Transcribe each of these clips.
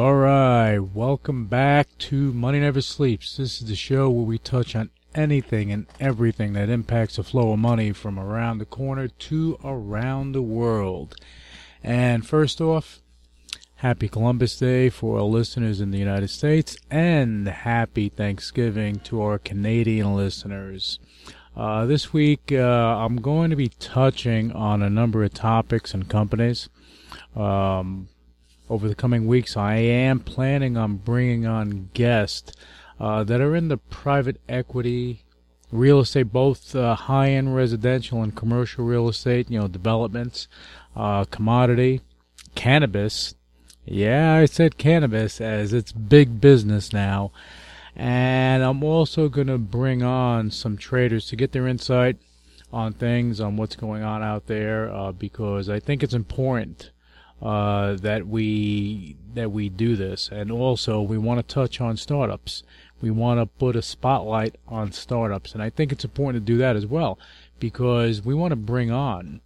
All right, welcome back to Money Never Sleeps. This is the show where we touch on anything and everything that impacts the flow of money from around the corner to around the world. And first off, happy Columbus Day for our listeners in the United States and happy Thanksgiving to our Canadian listeners. Uh, this week, uh, I'm going to be touching on a number of topics and companies. Um, over the coming weeks, I am planning on bringing on guests uh, that are in the private equity, real estate, both uh, high-end residential and commercial real estate, you know, developments, uh, commodity, cannabis. Yeah, I said cannabis as it's big business now. And I'm also going to bring on some traders to get their insight on things, on what's going on out there, uh, because I think it's important uh, that we that we do this, and also we want to touch on startups. We want to put a spotlight on startups, and I think it's important to do that as well, because we want to bring on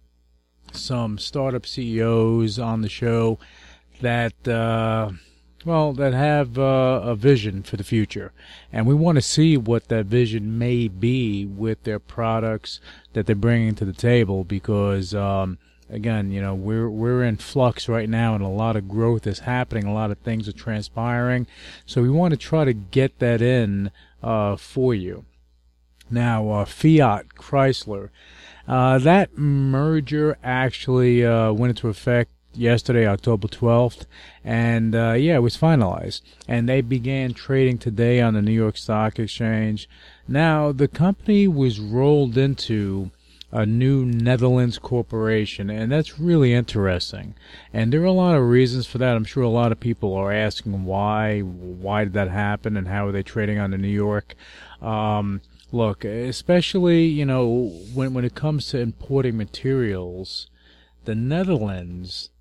some startup CEOs on the show that uh, well that have uh, a vision for the future, and we want to see what that vision may be with their products that they're bringing to the table, because. Um, again, you know, we're we're in flux right now, and a lot of growth is happening. A lot of things are transpiring, so we want to try to get that in uh, for you. Now, uh, Fiat Chrysler, uh, that merger actually uh, went into effect yesterday, October 12th, and uh, yeah, it was finalized, and they began trading today on the New York Stock Exchange. Now, the company was rolled into a new Netherlands corporation, and that's really interesting. And there are a lot of reasons for that. I'm sure a lot of people are asking why, why did that happen, and how are they trading on the New York? Um, look, especially you know when when it comes to importing materials, the Netherlands,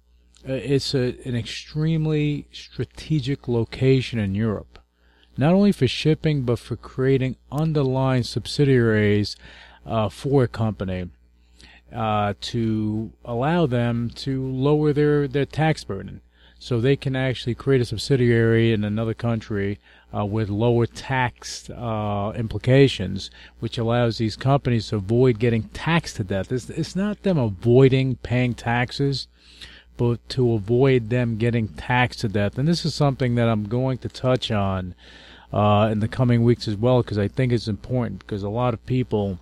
uh, it's a, an extremely strategic location in Europe, not only for shipping but for creating underlying subsidiaries uh, for a company uh, to allow them to lower their, their tax burden. So they can actually create a subsidiary in another country uh, with lower tax uh, implications, which allows these companies to avoid getting taxed to death. It's, it's not them avoiding paying taxes, but to avoid them getting taxed to death. And this is something that I'm going to touch on uh, in the coming weeks as well, because I think it's important. Because a lot of people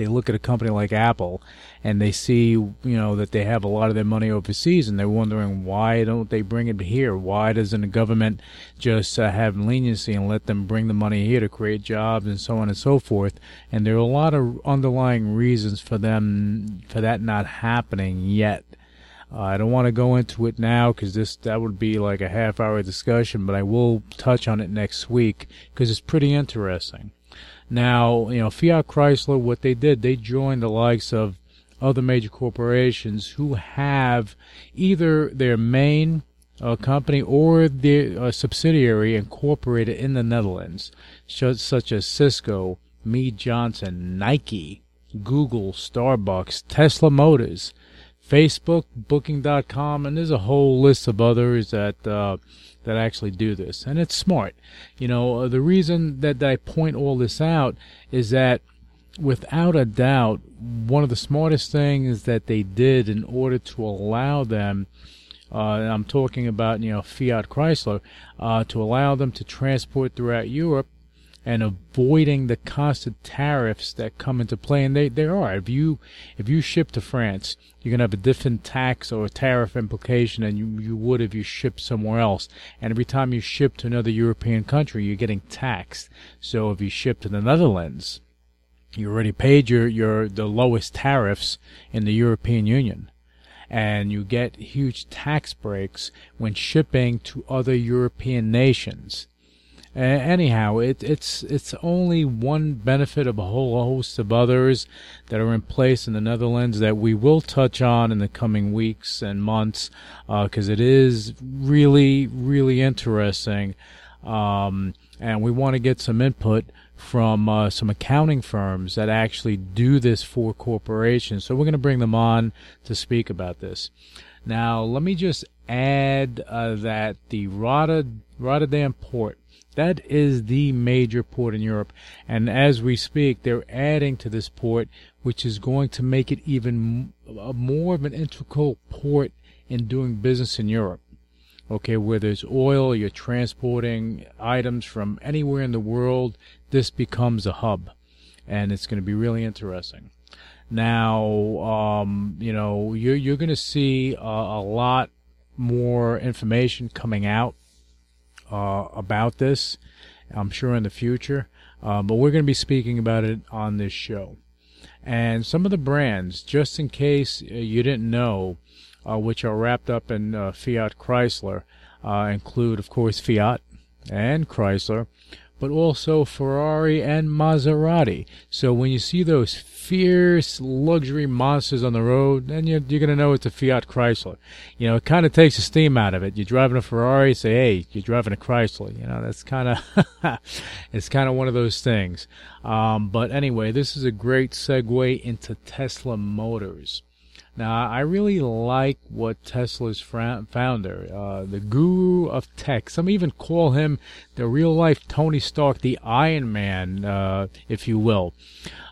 they look at a company like Apple and they see, you know, that they have a lot of their money overseas and they're wondering why don't they bring it here? Why doesn't the government just uh, have leniency and let them bring the money here to create jobs and so on and so forth? And there are a lot of underlying reasons for them, for that not happening yet. I don't want to go into it now because this that would be like a half hour discussion, but I will touch on it next week because it's pretty interesting. Now, you know, Fiat Chrysler, what they did, they joined the likes of other major corporations who have either their main uh, company or their uh, subsidiary incorporated in the Netherlands, such as Cisco, Mead Johnson, Nike, Google, Starbucks, Tesla Motors, Facebook, Booking.com, and there's a whole list of others that uh, that actually do this, and it's smart. You know, uh, the reason that, I point all this out is that without a doubt, one of the smartest things that they did in order to allow them, uh, I'm talking about, you know, Fiat Chrysler, uh, to allow them to transport throughout Europe and avoiding the constant tariffs that come into play. And they, there are. If you if you ship to France, you're gonna have a different tax or tariff implication than you, you would if you ship somewhere else. And every time you ship to another European country, you're getting taxed. So if you ship to the Netherlands, you already paid your, your the lowest tariffs in the European Union. and you get huge tax breaks when shipping to other European nations. Uh, anyhow, it, it's it's only one benefit of a whole host of others that are in place in the Netherlands that we will touch on in the coming weeks and months because uh, it is really really interesting, um, and we want to get some input from uh, some accounting firms that actually do this for corporations. So we're going to bring them on to speak about this. Now, let me just add uh, that the Rotterdam port that is the major port in Europe. And as we speak, they're adding to this port, which is going to make it even more of an integral port in doing business in Europe. Okay, where there's oil, you're transporting items from anywhere in the world, this becomes a hub. And it's going to be really interesting. Now, um, you know, you're, you're going to see a lot more information coming out uh, about this, I'm sure in the future. Uh, but we're going to be speaking about it on this show. And some of the brands, just in case uh, you didn't know, uh, which are wrapped up in uh, Fiat Chrysler, include, of course, Fiat and Chrysler, but also Ferrari and Maserati. So when you see those fierce luxury monsters on the road, then you're, you're going to know it's a Fiat Chrysler. You know, it kind of takes the steam out of it. You're driving a Ferrari, say, hey, you're driving a Chrysler. You know, that's kind of, it's kind of one of those things. Um, but anyway, this is a great segue into Tesla Motors. Now, I really like what Tesla's founder, uh, the guru of tech, some even call him the real life Tony Stark, the Iron Man, uh, if you will,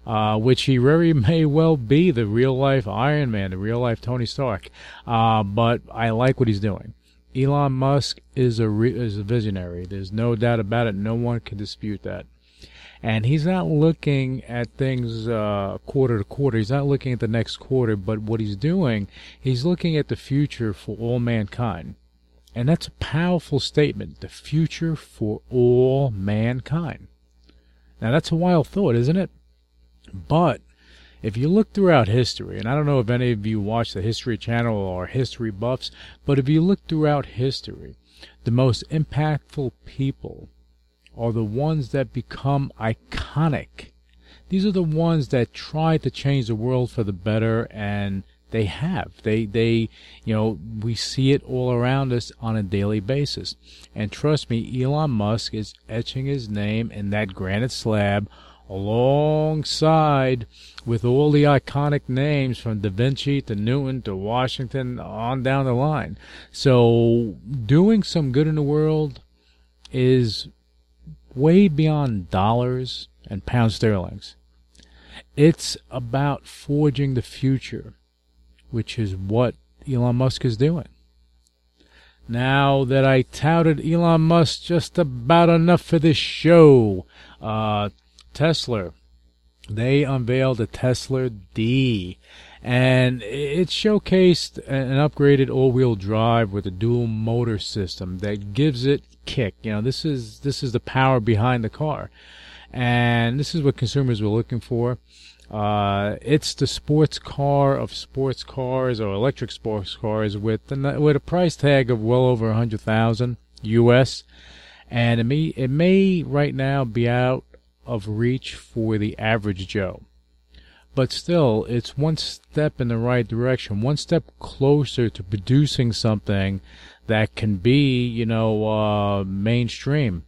uh, which he very may well be the real life Iron Man, the real life Tony Stark. Uh, but I like what he's doing. Elon Musk is a re- is a visionary. There's no doubt about it. No one can dispute that and he's not looking at things uh, quarter to quarter. He's not looking at the next quarter, but what he's doing, he's looking at the future for all mankind. And that's a powerful statement the future for all mankind. Now, that's a wild thought, isn't it? But if you look throughout history, and I don't know if any of you watch the History Channel or history buffs, but if you look throughout history, the most impactful people are the ones that become iconic. These are the ones that try to change the world for the better and they have. They they you know, we see it all around us on a daily basis. And trust me, Elon Musk is etching his name in that granite slab alongside with all the iconic names from Da Vinci to Newton to Washington on down the line. So doing some good in the world is way beyond dollars and pound sterlings. It's about forging the future, which is what Elon Musk is doing. Now that I touted Elon Musk just about enough for this show, uh, Tesla, they unveiled a Tesla D and it showcased an upgraded all-wheel drive with a dual motor system that gives it kick. You know, this is this is the power behind the car, and this is what consumers were looking for. Uh, it's the sports car of sports cars or electric sports cars with a, with a price tag of well over a hundred thousand US, and it may it may right now be out of reach for the average Joe but still, it's one step in the right direction, one step closer to producing something that can be, you know, uh, mainstream,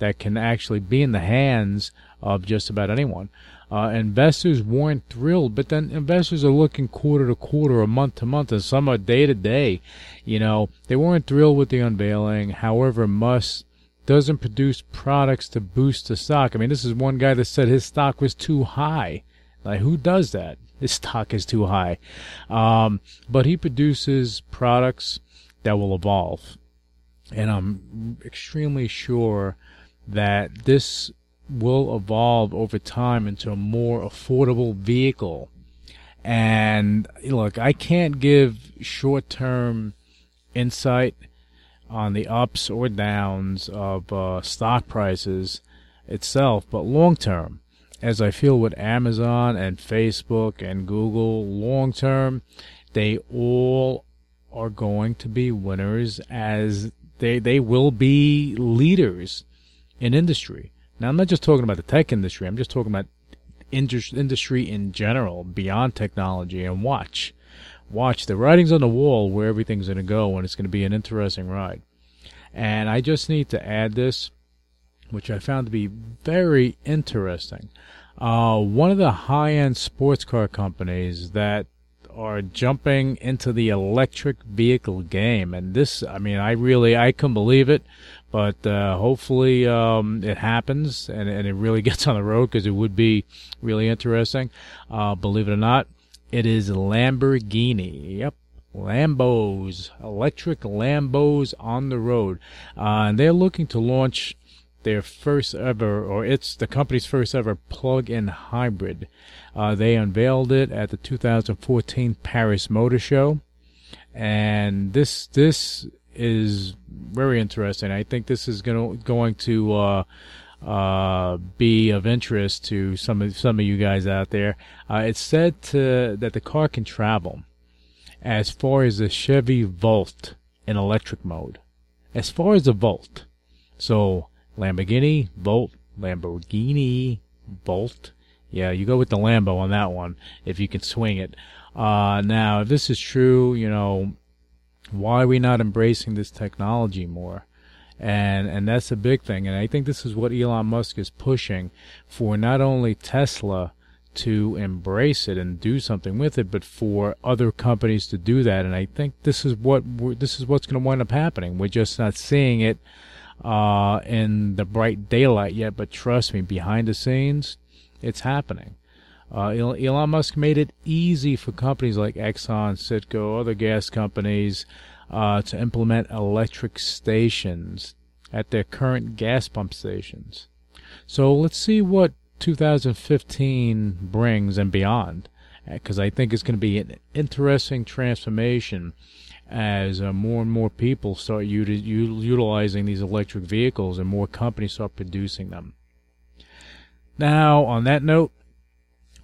that can actually be in the hands of just about anyone. Uh, investors weren't thrilled, but then investors are looking quarter to quarter, or month to month, and some are day to day. You know, they weren't thrilled with the unveiling. However, Musk doesn't produce products to boost the stock. I mean, this is one guy that said his stock was too high. Like, who does that? His stock is too high. Um, but he produces products that will evolve. And I'm extremely sure that this will evolve over time into a more affordable vehicle. And look, I can't give short term insight on the ups or downs of uh, stock prices itself, but long term, as I feel with Amazon and Facebook and Google long term, they all are going to be winners as they they will be leaders in industry. Now I'm not just talking about the tech industry. I'm just talking about industry in general, beyond technology. And watch, watch the writings on the wall where everything's going to go, and it's going to be an interesting ride. And I just need to add this, which I found to be very interesting. Uh, one of the high-end sports car companies that are jumping into the electric vehicle game, and this, I mean, I really, I can believe it, but uh, hopefully um, it happens and, and it really gets on the road because it would be really interesting. Uh, believe it or not, it is Lamborghini. Yep, Lambos, electric Lambos on the road. Uh, and they're looking to launch their first ever, or it's the company's first ever plug-in hybrid. Uh, they unveiled it at the 2014 Paris Motor Show, and this this is very interesting. I think this is going to, going to uh, uh, be of interest to some of some of you guys out there. Uh, it's said to, that the car can travel as far as the Chevy Volt in electric mode, as far as the Volt. So Lamborghini Volt, Lamborghini Volt. Yeah, you go with the Lambo on that one if you can swing it. Uh, now, if this is true, you know, why are we not embracing this technology more? And and that's a big thing. And I think this is what Elon Musk is pushing for not only Tesla to embrace it and do something with it, but for other companies to do that. And I think this is what this is what's going to wind up happening. We're just not seeing it uh, in the bright daylight yet. But trust me, behind the scenes, it's happening. Uh, Elon Musk made it easy for companies like Exxon, Citgo, other gas companies uh, to implement electric stations at their current gas pump stations. So let's see what 2015 brings and beyond, because I think it's going to be an interesting transformation as uh, more and more people start utilizing these electric vehicles and more companies start producing them. Now, on that note,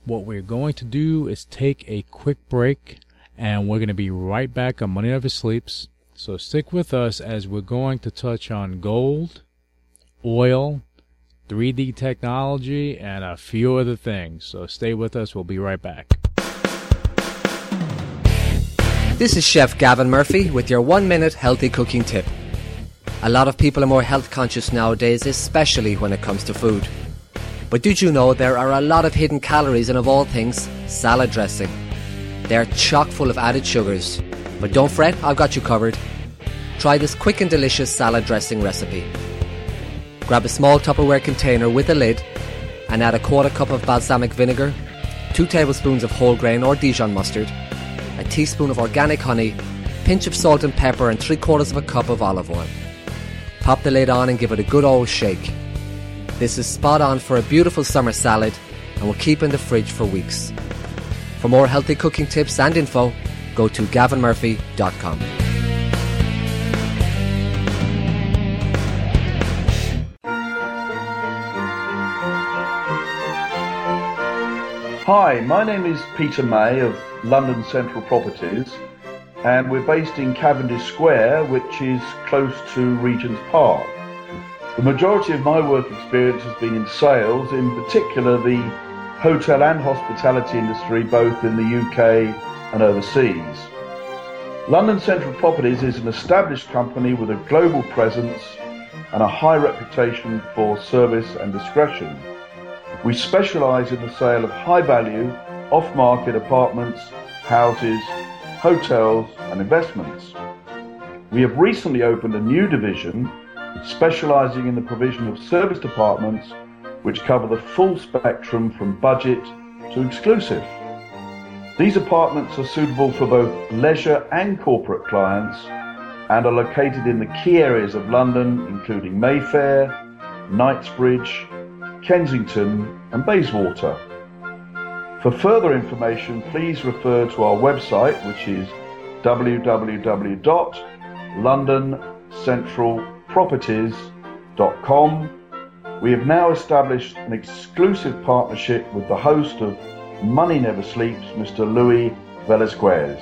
what we're going to do is take a quick break and we're going to be right back on Money Never Sleeps. So stick with us as we're going to touch on gold, oil, 3D technology, and a few other things. So stay with us. We'll be right back. This is Chef Gavin Murphy with your one minute healthy cooking tip. A lot of people are more health conscious nowadays, especially when it comes to food. But did you know there are a lot of hidden calories and of all things, salad dressing? They're chock full of added sugars. But don't fret, I've got you covered. Try this quick and delicious salad dressing recipe. Grab a small Tupperware container with a lid and add a quarter cup of balsamic vinegar, 2 tablespoons of whole grain or Dijon mustard, a teaspoon of organic honey, pinch of salt and pepper and 3 quarters of a cup of olive oil. Pop the lid on and give it a good old shake. This is spot on for a beautiful summer salad and will keep in the fridge for weeks. For more healthy cooking tips and info, go to gavinmurphy.com. Hi, my name is Peter May of London Central Properties, and we're based in Cavendish Square, which is close to Regent's Park. The majority of my work experience has been in sales, in particular the hotel and hospitality industry, both in the UK and overseas. London Central Properties is an established company with a global presence and a high reputation for service and discretion. We specialise in the sale of high value, off market apartments, houses, hotels, and investments. We have recently opened a new division specialising in the provision of serviced apartments which cover the full spectrum from budget to exclusive. These apartments are suitable for both leisure and corporate clients and are located in the key areas of London, including Mayfair, Knightsbridge, Kensington, and Bayswater. For further information, please refer to our website, which is www.londoncentralproperties.com We have now established an exclusive partnership with the host of Money Never Sleeps, Mr. Louis Velasquez.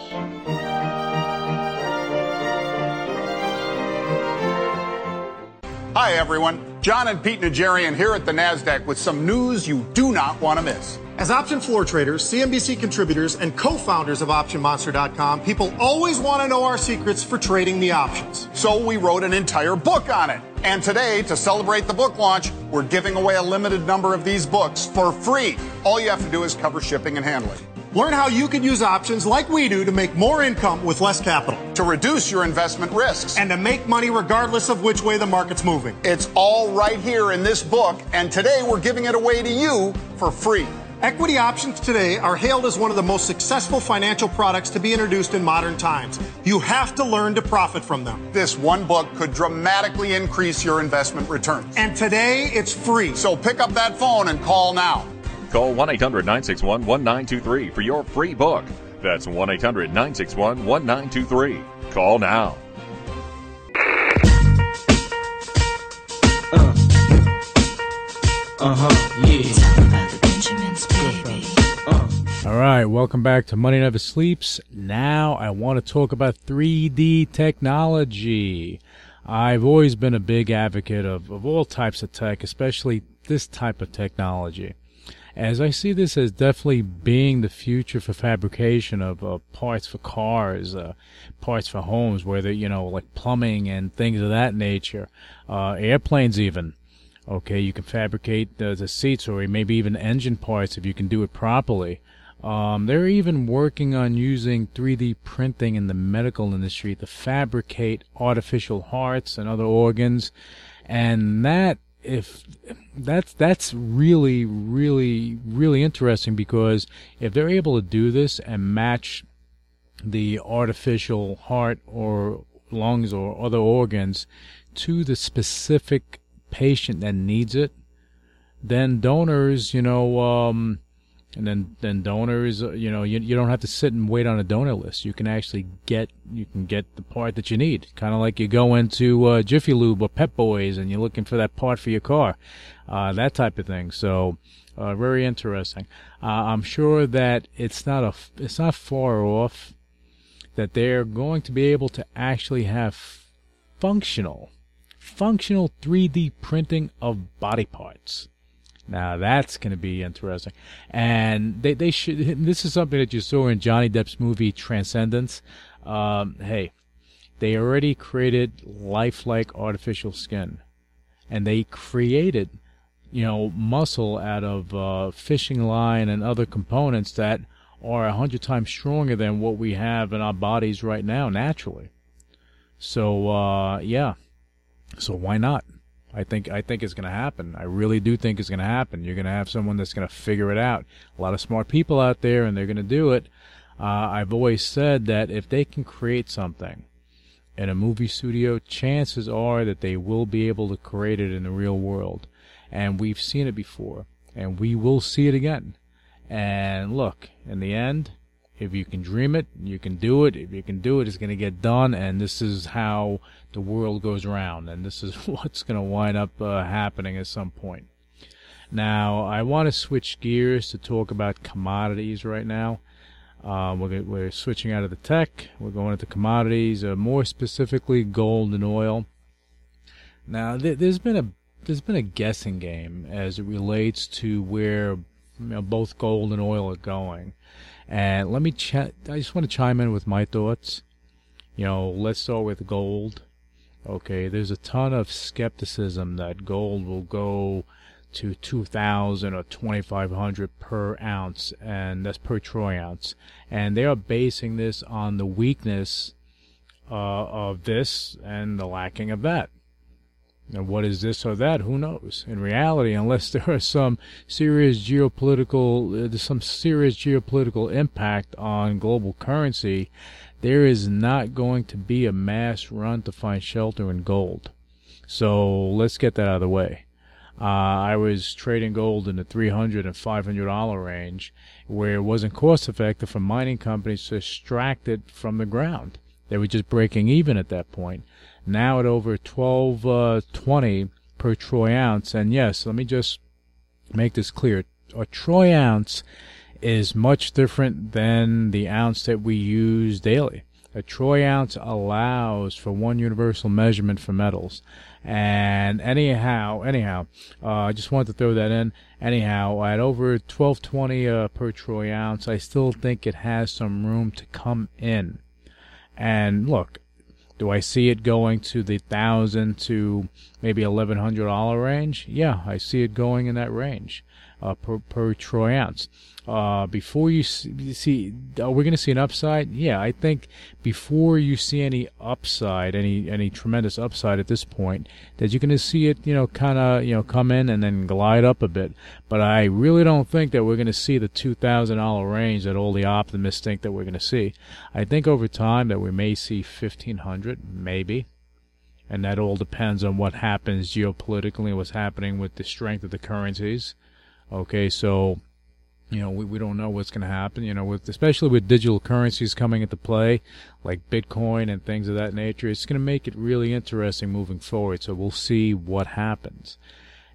Hi, everyone. John and Pete Najarian here at the NASDAQ with some news you do not want to miss. As option floor traders, CNBC contributors, and co founders of OptionMonster.com, people always want to know our secrets for trading the options. So we wrote an entire book on it. And today, to celebrate the book launch, we're giving away a limited number of these books for free. All you have to do is cover shipping and handling. Learn how you can use options like we do to make more income with less capital. To reduce your investment risks. And to make money regardless of which way the market's moving. It's all right here in this book, and today we're giving it away to you for free. Equity options today are hailed as one of the most successful financial products to be introduced in modern times. You have to learn to profit from them. This one book could dramatically increase your investment returns. And today it's free. So pick up that phone and call now. Call 1 800 961 1923 for your free book. That's 1 800 961 1923. Call now. Uh huh, yeah. All right, welcome back to Money Never Sleeps. Now I want to talk about 3D technology. I've always been a big advocate of, of all types of tech, especially this type of technology as I see this as definitely being the future for fabrication of uh, parts for cars, uh, parts for homes, where they, you know, like plumbing and things of that nature, uh, airplanes even. Okay, you can fabricate the, the seats or maybe even engine parts if you can do it properly. Um, they're even working on using 3D printing in the medical industry to fabricate artificial hearts and other organs, and that if that's that's really really really interesting because if they're able to do this and match the artificial heart or lungs or other organs to the specific patient that needs it then donors you know um, and then then donors uh, you know you, you don't have to sit and wait on a donor list. You can actually get you can get the part that you need. Kind of like you go into uh, jiffy lube or pep boys and you're looking for that part for your car. Uh, that type of thing. So uh, very interesting. Uh, i'm sure that it's not a it's not far off that they're going to be able to actually have functional functional 3d printing of body parts now that's going to be interesting, and they they should. This is something that you saw in Johnny Depp's movie Transcendence. Um, hey, they already created lifelike artificial skin, and they created, you know, muscle out of uh, fishing line and other components that are a hundred times stronger than what we have in our bodies right now naturally. So uh, yeah, so why not? I think I think it's going to happen. I really do think it's going to happen. You're going to have someone that's going to figure it out. A lot of smart people out there, and they're going to do it. Uh, I've always said that if they can create something in a movie studio, chances are that they will be able to create it in the real world. And we've seen it before, and we will see it again. And look, in the end, if you can dream it, you can do it. If you can do it, it's going to get done. And this is how the world goes around. And this is what's going to wind up uh, happening at some point. Now, I want to switch gears to talk about commodities right now. Um, we're, we're switching out of the tech. We're going into commodities, uh, more specifically gold and oil. Now, th- there's been a there's been a guessing game as it relates to where you know, both gold and oil are going. And let me ch- I just want to chime in with my thoughts. You know, let's start with gold. Okay, there's a ton of skepticism that gold will go to 2000 or 2500 per ounce and that's per troy ounce and they are basing this on the weakness uh, of this and the lacking of that and what is this or that? Who knows? In reality, unless there are some serious geopolitical, uh, some serious geopolitical impact on global currency, there is not going to be a mass run to find shelter in gold. So let's get that out of the way. Uh, I was trading gold in the 300 and 500 dollar range, where it wasn't cost effective for mining companies to extract it from the ground. They were just breaking even at that point now at over 1220 uh, per troy ounce. And yes, let me just make this clear. A troy ounce is much different than the ounce that we use daily. A troy ounce allows for one universal measurement for metals. And anyhow, anyhow, uh, I just wanted to throw that in. Anyhow, at over 1220 uh, per troy ounce, I still think it has some room to come in. And look, do I see it going to the thousand to maybe eleven hundred dollar range? Yeah, I see it going in that range uh, per per troy ounce. Uh, before you see, are we going to see an upside? Yeah, I think before you see any upside, any any tremendous upside at this point, that you're going to see it, you know, kind of you know come in and then glide up a bit. But I really don't think that we're going to see the two thousand dollar range that all the optimists think that we're going to see. I think over time that we may see fifteen hundred, maybe and that all depends on what happens geopolitically, and what's happening with the strength of the currencies. Okay, so you know we, we don't know what's going to happen. You know, with especially with digital currencies coming into play, like Bitcoin and things of that nature, it's going to make it really interesting moving forward. So we'll see what happens.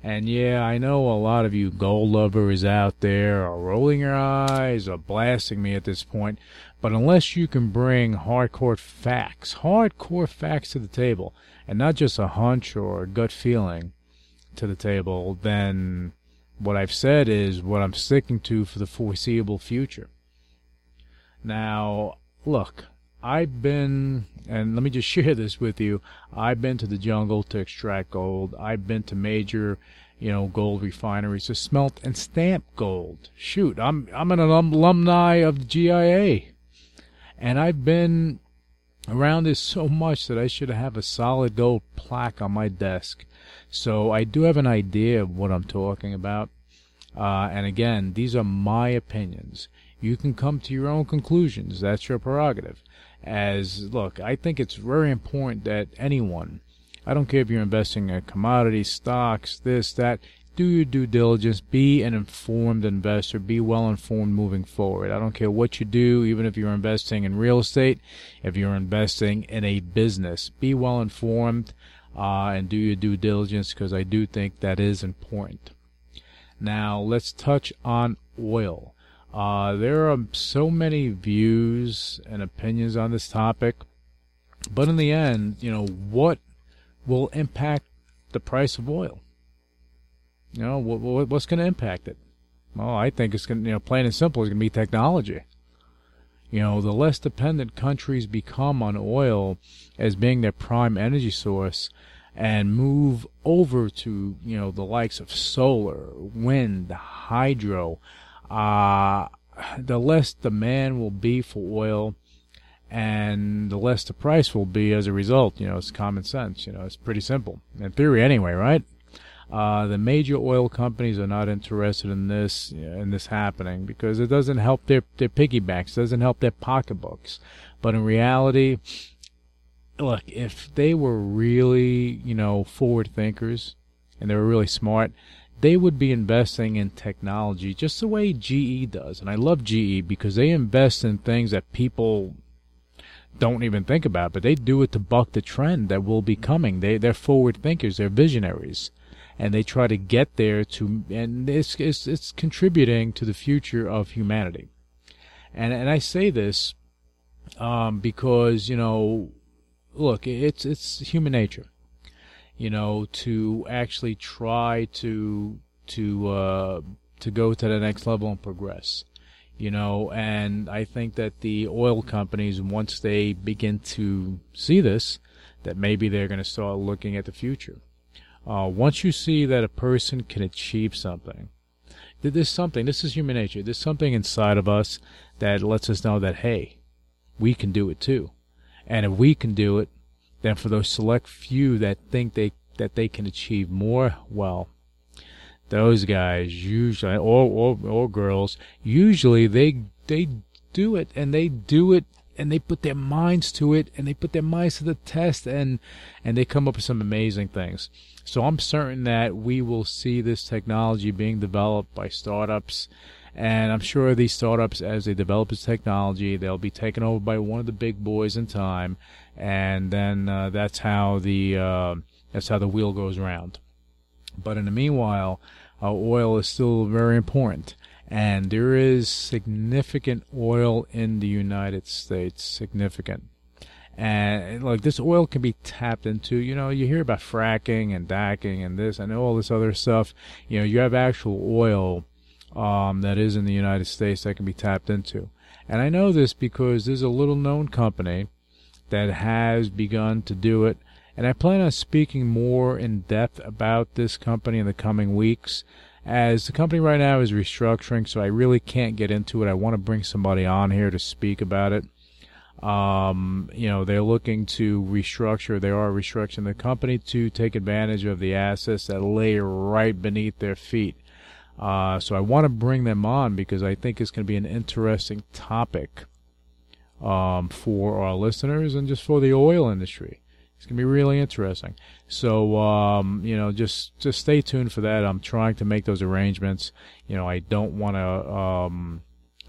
And yeah, I know a lot of you gold lovers out there are rolling your eyes or blasting me at this point, but unless you can bring hardcore facts, hardcore facts to the table, and not just a hunch or a gut feeling to the table, then what I've said is what I'm sticking to for the foreseeable future. Now, look, I've been, and let me just share this with you. I've been to the jungle to extract gold. I've been to major, you know, gold refineries to smelt and stamp gold. Shoot, I'm I'm an alumni of the GIA, and I've been around this so much that I should have a solid gold plaque on my desk. So I do have an idea of what I'm talking about. Uh, and again, these are my opinions. You can come to your own conclusions. That's your prerogative. As, look, I think it's very important that anyone, I don't care if you're investing in commodities, stocks, this, that, do your due diligence, be an informed investor, be well informed moving forward. I don't care what you do, even if you're investing in real estate, if you're investing in a business, be well informed uh, and do your due diligence because I do think that is important. Now let's touch on oil. Uh, there are so many views and opinions on this topic, but in the end, you know, what will impact the price of oil? You know, what, what's going to impact it? Well, I think it's going to, you know, plain and simple, it's going to be technology. You know, the less dependent countries become on oil as being their prime energy source and move over to, you know, the likes of solar, wind, hydro, uh, the less demand will be for oil and the less the price will be as a result. You know, it's common sense. You know, it's pretty simple. In theory, anyway, right? Uh, the major oil companies are not interested in this in this happening because it doesn't help their their piggybacks, doesn't help their pocketbooks. But in reality, look, if they were really you know forward thinkers and they were really smart, they would be investing in technology just the way GE does. And I love GE because they invest in things that people don't even think about, but they do it to buck the trend that will be coming. They they're forward thinkers, they're visionaries and they try to get there to, and it's, it's, it's contributing to the future of humanity. And, and I say this, um, because, you know, look, it's, it's human nature, you know, to actually try to, to, uh, to go to the next level and progress you know and i think that the oil companies once they begin to see this that maybe they're going to start looking at the future uh, once you see that a person can achieve something, there's something, this is human nature, there's something inside of us that lets us know that, hey, we can do it too. And if we can do it, then for those select few that think they that they can achieve more, well, those guys usually or or, or girls usually they they do it and they do it and they put their minds to it and they put their minds to the test and and they come up with some amazing things. So I'm certain that we will see this technology being developed by startups and I'm sure these startups as they develop this technology they'll be taken over by one of the big boys in time and then uh, that's how the uh, that's how the wheel goes round. But in the meanwhile, uh, oil is still very important And there is significant oil in the United States, significant. And like this oil can be tapped into, you know, you hear about fracking and dacking and this and all this other stuff. You know, you have actual oil um, that is in the United States that can be tapped into. And I know this because there's a little known company that has begun to do it. And I plan on speaking more in depth about this company in the coming weeks. As the company right now is restructuring, so I really can't get into it. I want to bring somebody on here to speak about it. Um, you know, they're looking to restructure, they are restructuring the company to take advantage of the assets that lay right beneath their feet. Uh, so I want to bring them on because I think it's going to be an interesting topic um, for our listeners and just for the oil industry. It's going to be really interesting. So, um, you know, just just stay tuned for that. I'm trying to make those arrangements. You know, I don't want to um,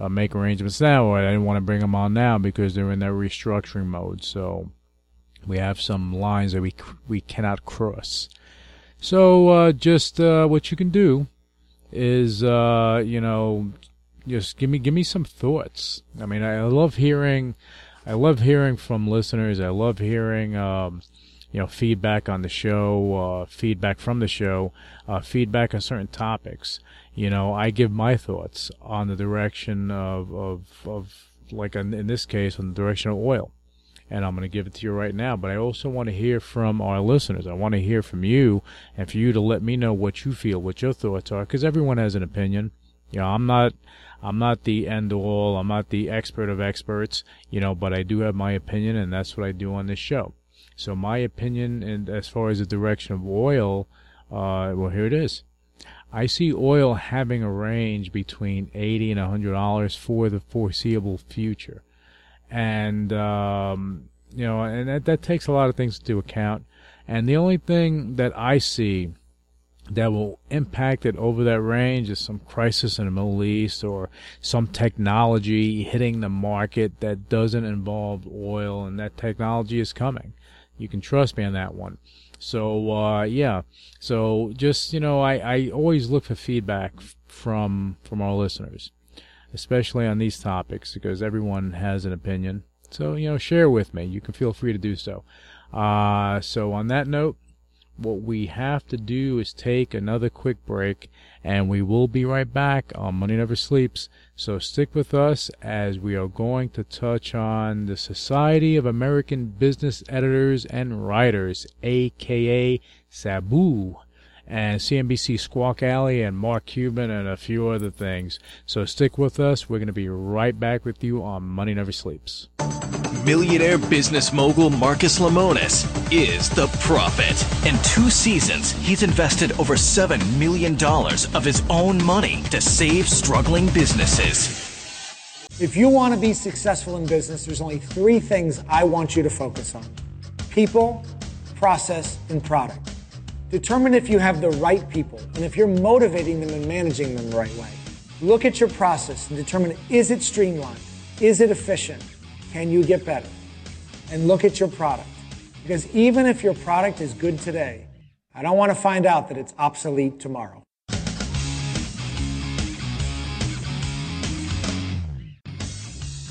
uh, make arrangements now. Or I didn't want to bring them on now because they're in their restructuring mode. So we have some lines that we we cannot cross. So uh, just uh, what you can do is uh, you know just give me give me some thoughts. I mean, I love hearing, I love hearing from listeners. I love hearing, um, you know, feedback on the show, uh, feedback from the show, uh, feedback on certain topics. You know, I give my thoughts on the direction of of, of like in, in this case, on the direction of oil. And I'm going to give it to you right now. But I also want to hear from our listeners. I want to hear from you and for you to let me know what you feel, what your thoughts are, because everyone has an opinion. You know, I'm not I'm not the end all. I'm not the expert of experts, you know, but I do have my opinion, and that's what I do on this show. So my opinion, and as far as the direction of oil, uh, well, here it is. I see oil having a range between eighty and hundred dollars for the foreseeable future, and um, you know, and that, that takes a lot of things into account. And the only thing that I see that will impact it over that range is some crisis in the Middle East or some technology hitting the market that doesn't involve oil, and that technology is coming. You can trust me on that one. So uh, yeah, so just you know, I, I always look for feedback from from our listeners, especially on these topics because everyone has an opinion. So you know, share with me. You can feel free to do so. Uh, so on that note, what we have to do is take another quick break, and we will be right back on Money Never Sleeps. So stick with us as we are going to touch on the Society of American Business Editors and Writers, aka SABEW and CNBC Squawk Alley and Mark Cuban and a few other things. So stick with us. We're going to be right back with you on Money Never Sleeps. Millionaire business mogul Marcus Lemonis is the profit. In two seasons, he's invested over $7 million of his own money to save struggling businesses. If you want to be successful in business, there's only three things I want you to focus on people, process, and product. Determine if you have the right people and if you're motivating them and managing them the right way. Look at your process and determine is it streamlined? Is it efficient? Can you get better? And look at your product. Because even if your product is good today, I don't want to find out that it's obsolete tomorrow.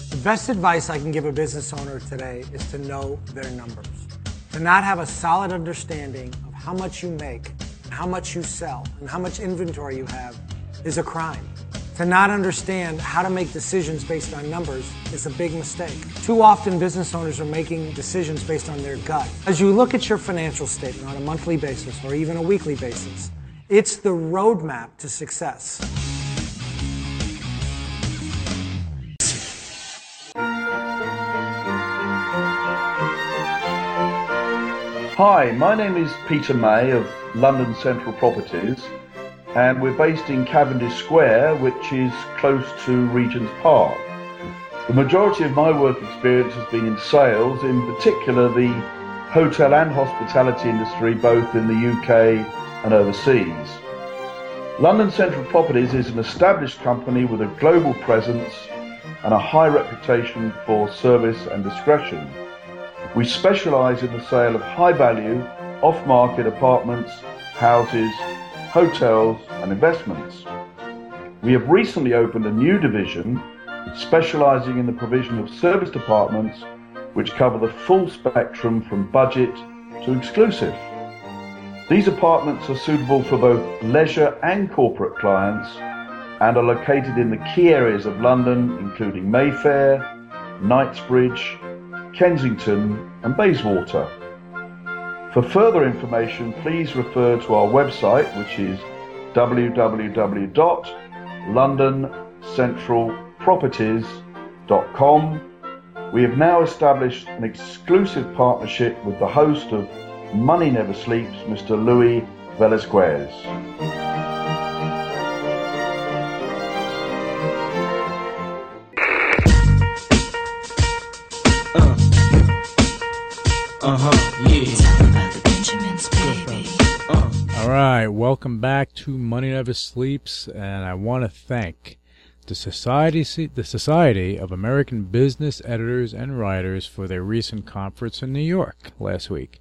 The best advice I can give a business owner today is to know their numbers, to not have a solid understanding how much you make, how much you sell, and how much inventory you have is a crime. To not understand how to make decisions based on numbers is a big mistake. Too often, business owners are making decisions based on their gut. As you look at your financial statement on a monthly basis or even a weekly basis, it's the roadmap to success. Hi, my name is Peter May of London Central Properties and we're based in Cavendish Square, which is close to Regent's Park. The majority of my work experience has been in sales, in particular the hotel and hospitality industry, both in the UK and overseas. London Central Properties is an established company with a global presence and a high reputation for service and discretion. We specialise in the sale of high value, off market apartments, houses, hotels and investments. We have recently opened a new division specializing in the provision of serviced apartments which cover the full spectrum from budget to exclusive. These apartments are suitable for both leisure and corporate clients and are located in the key areas of London, including Mayfair, Knightsbridge, Kensington, and Bayswater. For further information, please refer to our website, which is www.londoncentralproperties.com. We have now established an exclusive partnership with the host of Money Never Sleeps, Mr. Louis Velasquez. Uh huh, yeah. All right, welcome back to Money Never Sleeps, and I want to thank the Society, the Society of American Business Editors and Writers for their recent conference in New York last week.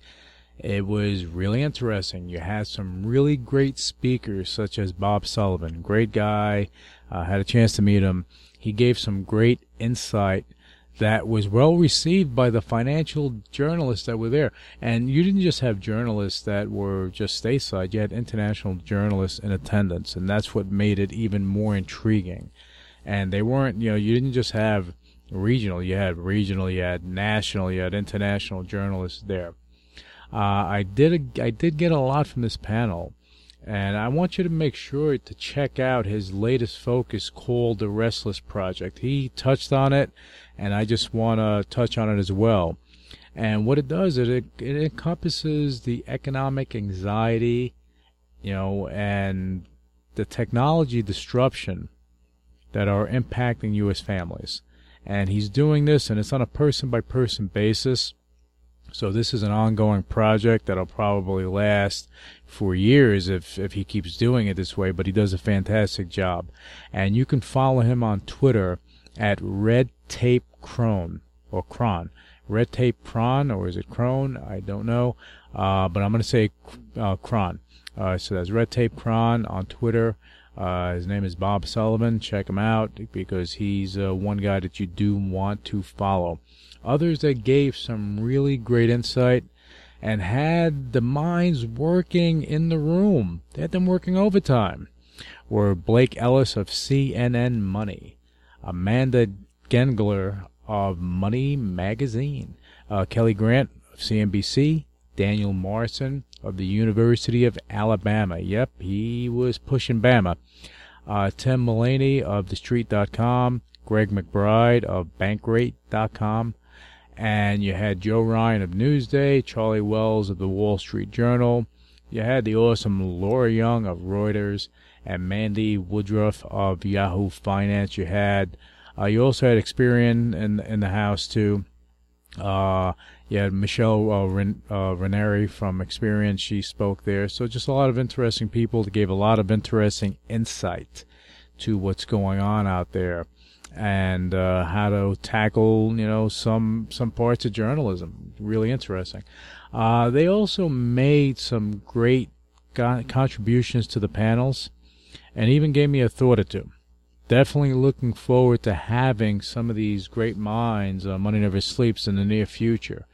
It was really interesting. You had some really great speakers, such as Bob Sullivan, great guy. Uh, had a chance to meet him. He gave some great insight that was well received by the financial journalists that were there. And you didn't just have journalists that were just stateside, you had international journalists in attendance, and that's what made it even more intriguing. And they weren't, you know, you didn't just have regional, you had regional, you had national, you had international journalists there. Uh, I did, a, I did get a lot from this panel. And I want you to make sure to check out his latest focus called The Restless Project. He touched on it, and I just want to touch on it as well. And what it does is it, it encompasses the economic anxiety, you know, and the technology disruption that are impacting U.S. families. And he's doing this, and it's on a person by person basis. So this is an ongoing project that'll probably last for years if, if he keeps doing it this way, but he does a fantastic job. And you can follow him on Twitter at Red Tape Crone or Cron. Red Tape Cron, or is it Crone? I don't know. Uh, but I'm going to say uh, Cron. Uh, so that's Red Tape Cron on Twitter. Uh, his name is Bob Sullivan. Check him out because he's uh, one guy that you do want to follow. Others that gave some really great insight and had the minds working in the room. They had them working overtime. Were Blake Ellis of CNN Money, Amanda Gengler of Money Magazine, uh, Kelli Grant of CNBC, Daniel Morrison of the University of Alabama. Yep, he was pushing Bama. Uh, Tim Mullaney of TheStreet.com, Greg McBride of Bankrate.com, and you had Joe Ryan of Newsday, Charlie Wells of the Wall Street Journal. You had the awesome Laura Young of Reuters and Mandi Woodruff of Yahoo Finance. You had uh, you also had Experian in in the house too. Uh, you had Michelle uh, Ren, uh, from Experian. She spoke there. So just a lot of interesting people that gave a lot of interesting insight to what's going on out there and uh, how to tackle you know some some parts of journalism. Really interesting. Uh, they also made some great contributions to the panels, and even gave me a thought or two. Definitely looking forward to having some of these great minds on Money Never Sleeps in the near future.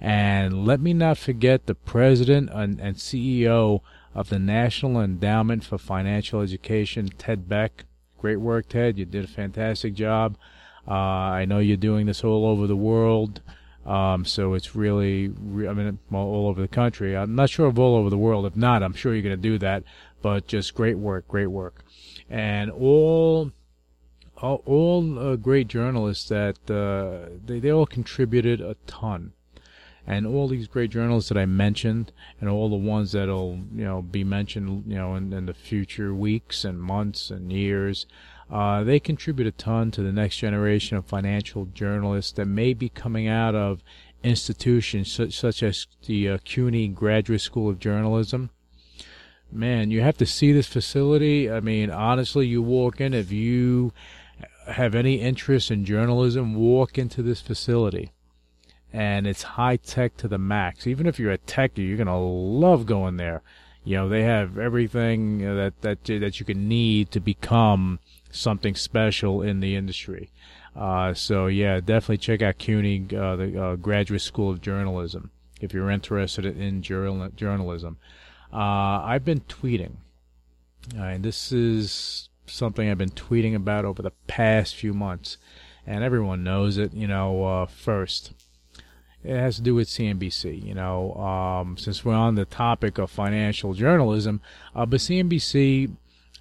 And let me not forget the president and, and CEO of the National Endowment for Financial Education, Ted Beck Great work, Ted. You did a fantastic job. Uh, I know you're doing this all over the world. Um, so it's really, I mean, all over the country. I'm not sure of all over the world. If not, I'm sure you're going to do that. But just great work, great work. And all, all, all uh, great journalists that, uh, they, they all contributed a ton and all these great journalists that I mentioned, and all the ones that'll you know be mentioned you know in, in the future weeks and months and years, uh, they contribute a ton to the next generation of financial journalists that may be coming out of institutions such, such as the uh, CUNY Graduate School of Journalism. Man, you have to see this facility. I mean, honestly, you walk in if you have any interest in journalism, walk into this facility and it's high tech to the max. Even if you're a techie, you're gonna love going there. You know, they have everything that that that you can need to become something special in the industry. Uh, so yeah, definitely check out CUNY, uh, the uh, Graduate School of Journalism, if you're interested in journal- journalism. Uh, I've been tweeting, uh, and this is something I've been tweeting about over the past few months, and everyone knows it. You know, uh, first, it has to do with CNBC. You know, um, since we're on the topic of financial journalism, uh, but CNBC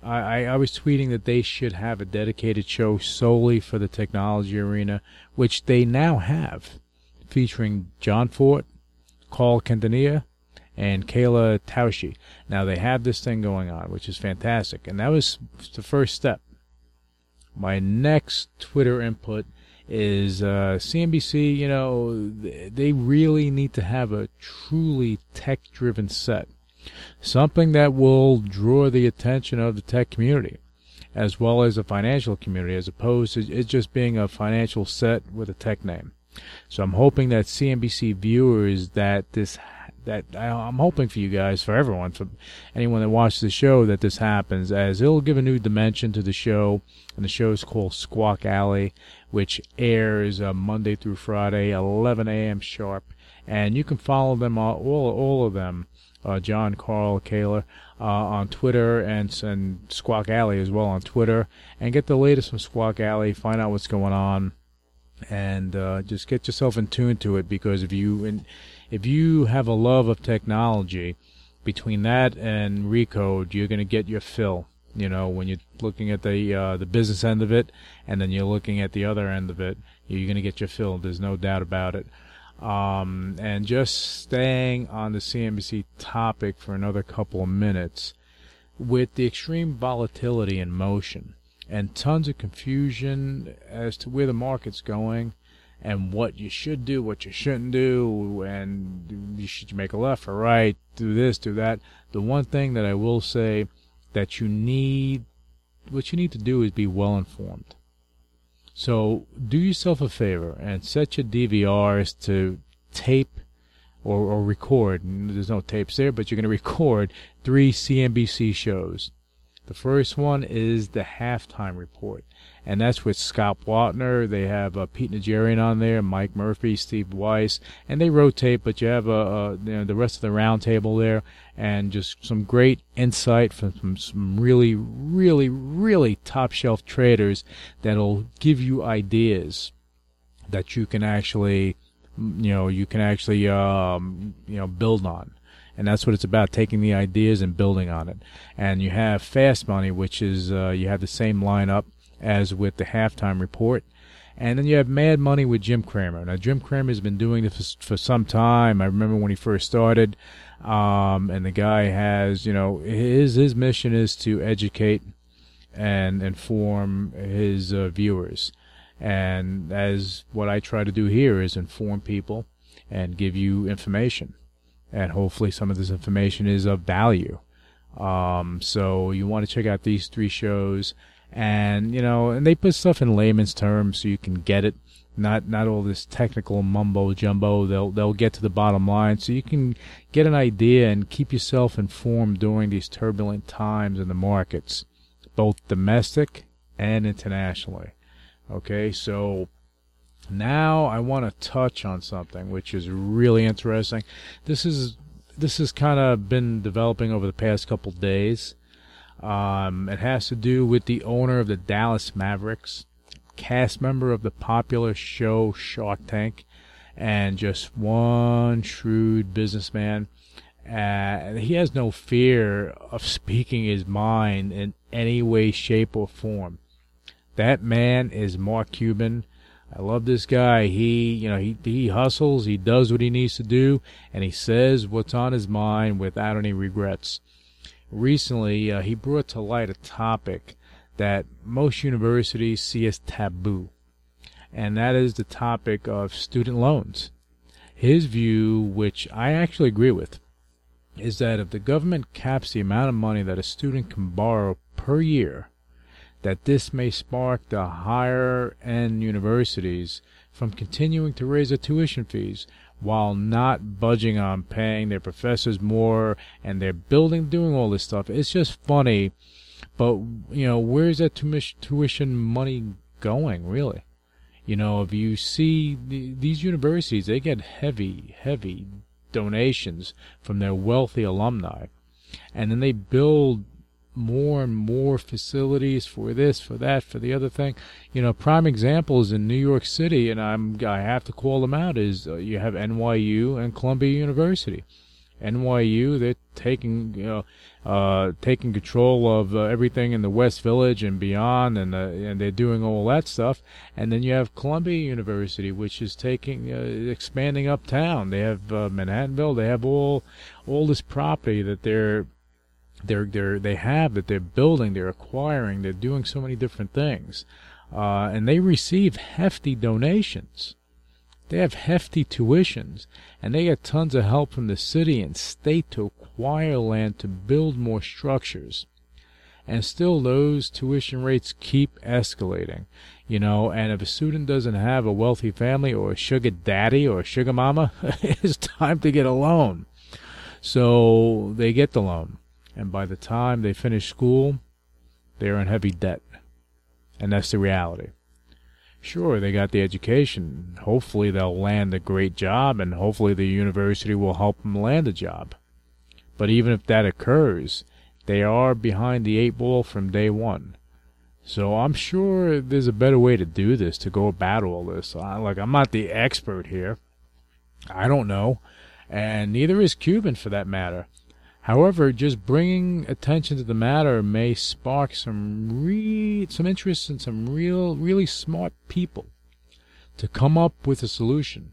I, I, was tweeting that they should have a dedicated show solely for the technology arena, which they now have, featuring Jon Fortt, Carl Quintanilla, and Kayla Tausche. Now they have this thing going on, which is fantastic, and that was the first step. My next Twitter input is uh, CNBC. You know, they really need to have a truly tech-driven set something that will draw the attention of the tech community as well as the financial community as opposed to it just being a financial set with a tech name. So I'm hoping that CNBC viewers that this that I'm hoping for you guys, for everyone, for anyone that watches the show, that this happens, as it'll give a new dimension to the show. And the show is called Squawk Alley, which airs uh, Monday through Friday, 11 a.m. sharp. And you can follow them all, all, all of them uh, Jon, Carl, Kayla uh, on Twitter and, and Squawk Alley as well on Twitter, and get the latest from Squawk Alley. Find out what's going on, and uh, just get yourself in tune to it because if you if you have a love of technology, between that and Recode, you're going to get your fill. You know, when you're looking at the uh, the business end of it, and then you're looking at the other end of it, you're going to get your fill. There's no doubt about it. Um, and just staying on the CNBC topic for another couple of minutes, with the extreme volatility in motion and tons of confusion as to where the market's going and what you should do, what you shouldn't do, and should you make a left or right, do this, do that. The one thing that I will say that you need, what you need to do is be well informed. So do yourself a favor and set your DVRs to tape or, or record. There's no tapes there, but you're going to record three CNBC shows. The first one is the halftime report and that's with Scott Wapner. They have uh, Pete Najarian on there, Mike Murphy, Steve Weiss, and they rotate. But you have uh, uh, you know, the rest of the roundtable there, and just some great insight from, from some really, really, really top shelf traders that'll give you ideas that you can actually, you know, you can actually, um, you know, build on and that's what it's about taking the ideas and building on it and you have fast money which is uh, you have the same lineup as with the halftime report. And then you have Mad Money with Jim Cramer. Now, Jim Cramer has been doing this for, for some time. I remember when he first started. Um, and the guy has, you know, his his mission is to educate and inform his uh, viewers. And as what I try to do here is inform people and give you information. And hopefully some of this information is of value. Um, so you want to check out these three shows and you know, and they put stuff in layman's terms so you can get it. Not not all this technical mumbo jumbo. They'll they'll get to the bottom line so you can get an idea and keep yourself informed during these turbulent times in the markets, both domestic and internationally. Okay, so now I want to touch on something which is really interesting. This is this has kind of been developing over the past couple days. Um, it has to do with the owner of the Dallas Mavericks, cast member of the popular show Shark Tank, and just one shrewd businessman. Uh, he has no fear of speaking his mind in any way, shape, or form. That man is Mark Cuban. I love this guy. He, you know, he he hustles. He does what he needs to do, and he says what's on his mind without any regrets recently uh, he brought to light a topic that most universities see as taboo, and that is the topic of student loans. His view, which I actually agree with, is that if the government caps the amount of money that a student can borrow per year, that this may spark the higher end universities from continuing to raise their tuition fees while not budging on paying their professors more and they're building doing all this stuff. It's just funny but you know where's that tuition money going really? You know if you see the, these universities they get heavy heavy donations from their wealthy alumni and then they build more and more facilities for this, for that, for the other thing. You know, prime examples in New York City, and I'm I have to call them out. Is uh, you have NYU and Columbia University. NYU, they're taking you know uh, taking control of uh, everything in the West Village and beyond, and uh, and they're doing all that stuff. And then you have Columbia University, which is taking uh, expanding uptown. They have uh, Manhattanville. They have all all this property that they're they're they're they have that they're building, they're acquiring, they're doing so many different things, uh, and they receive hefty donations. They have hefty tuitions, and they get tons of help from the city and state to acquire land to build more structures. And still, those tuition rates keep escalating, you know. And if a student doesn't have a wealthy family or a sugar daddy or a sugar mama, it's time to get a loan. So they get the loan and by the time they finish school, they are in heavy debt. And that's the reality. Sure, they got the education. Hopefully, they'll land a great job, and hopefully, the university will help them land a job. But even if that occurs, they are behind the eight ball from day one. So I'm sure there's a better way to do this, to go about all this. I, like, I'm not the expert here. I don't know. And neither is Cuban, for that matter. However, just bringing attention to the matter may spark some re- some interest in some real, really smart people to come up with a solution.